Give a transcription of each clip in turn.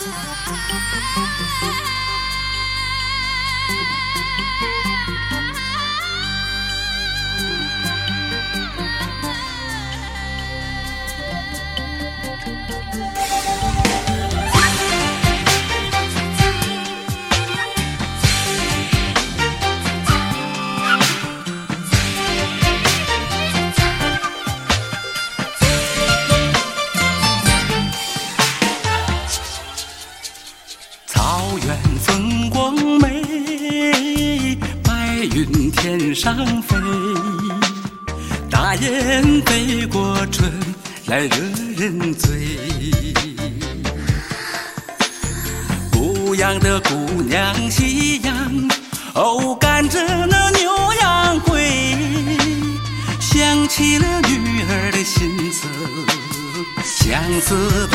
Oh, oh, 云天上飞，大雁飞过春来惹人醉。不养的姑娘夕阳，哦赶着那牛羊归，想起了女儿的心思，相思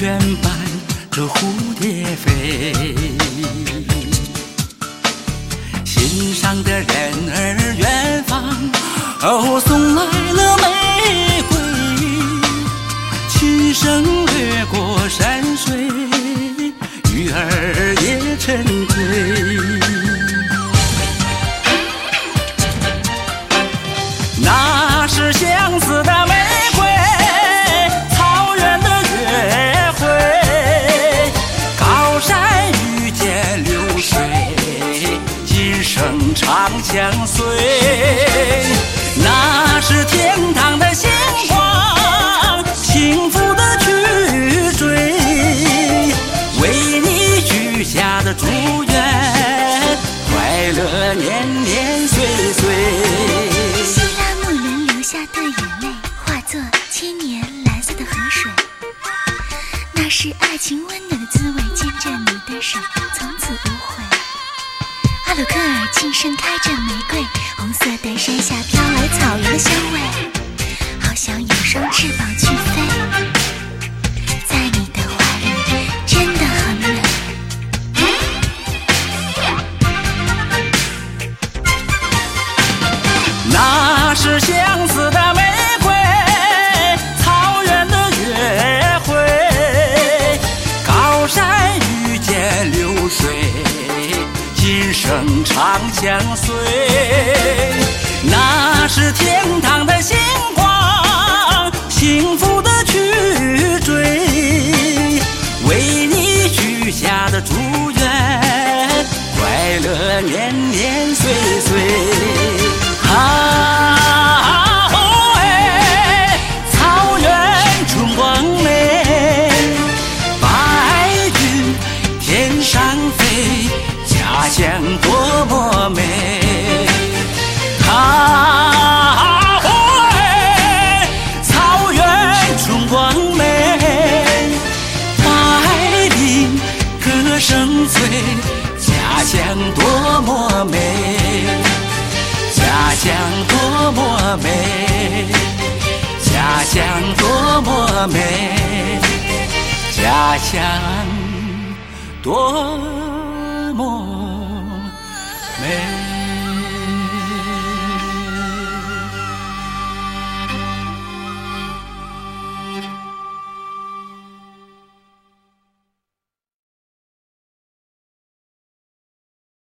清泉伴着蝴蝶飞。心上的人儿远方，哦，送来了玫瑰，琴声掠过山水，鱼儿也沉醉。那是相思长相随。那是天堂的星光，幸福的去追，为你许下的祝愿，快乐年年岁岁。希拉木伦流下的眼泪，化作千年蓝色的河水。那是爱情温暖的滋味，牵着你的手，从此无悔。阿鲁克尔轻盛开着玫瑰，红色的山下飘来草原的香味，生长相随。那是天堂的星光，幸福的去追，为你许下的祝愿，快乐年年岁岁。多么美。家乡多么美，家乡多么美，家乡多么